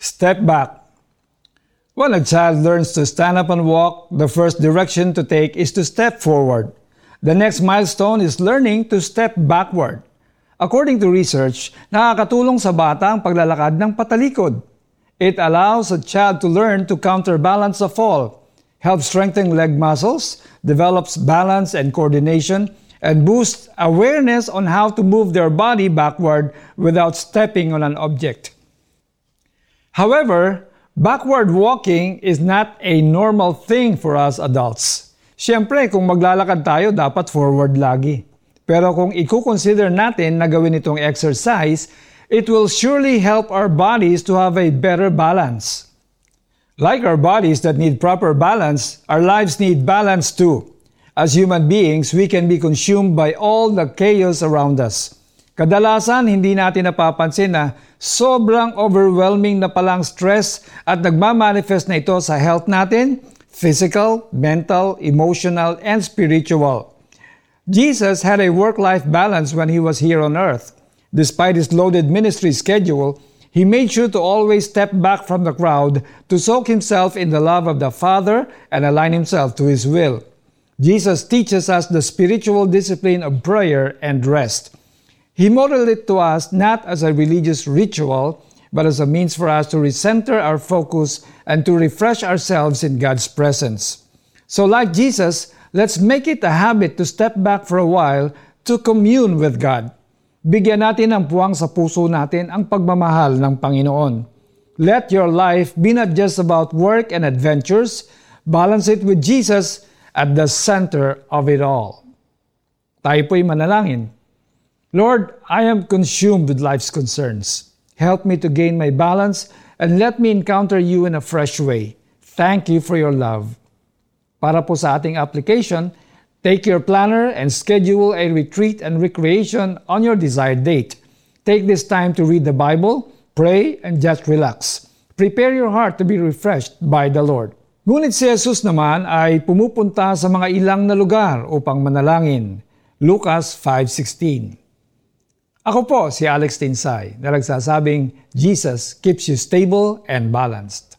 Step back. When a child learns to stand up and walk, the first direction to take is to step forward. The next milestone is learning to step backward. According to research, nakakatulong sa bata ang paglalakad ng patalikod. It allows a child to learn to counterbalance a fall, helps strengthen leg muscles, develops balance and coordination, and boosts awareness on how to move their body backward without stepping on an object. However, backward walking is not a normal thing for us adults. Siyempre, kung maglalakad tayo, dapat forward lagi. Pero kung i-consider natin na gawin itong exercise, it will surely help our bodies to have a better balance. Like our bodies that need proper balance, our lives need balance too. As human beings, we can be consumed by all the chaos around us. Kadalasan, hindi natin napapansin na sobrang overwhelming na palang stress at nagmamanifest na ito sa health natin, physical, mental, emotional, and spiritual. Jesus had a work-life balance when he was here on earth. Despite his loaded ministry schedule, he made sure to always step back from the crowd to soak himself in the love of the Father and align himself to his will. Jesus teaches us the spiritual discipline of prayer and rest. He modeled it to us not as a religious ritual, but as a means for us to recenter our focus and to refresh ourselves in God's presence. So, like Jesus, let's make it a habit to step back for a while to commune with God. Bigyan natin ng puwang sa puso natin ang pagmamahal ng Panginoon. Let your life be not just about work and adventures, balance it with Jesus at the center of it all. Tayo po'y manalangin. Lord, I am consumed with life's concerns. Help me to gain my balance and let me encounter you in a fresh way. Thank you for your love. Para po sa ating application, take your planner and schedule a retreat and recreation on your desired date. Take this time to read the Bible, pray, and just relax. Prepare your heart to be refreshed by the Lord. Ngunit si Jesus naman ay pumupunta sa mga ilang na lugar upang manalangin. Lucas 5.16 Ako po si Alex Tinsay na nagsasabing Jesus keeps you stable and balanced.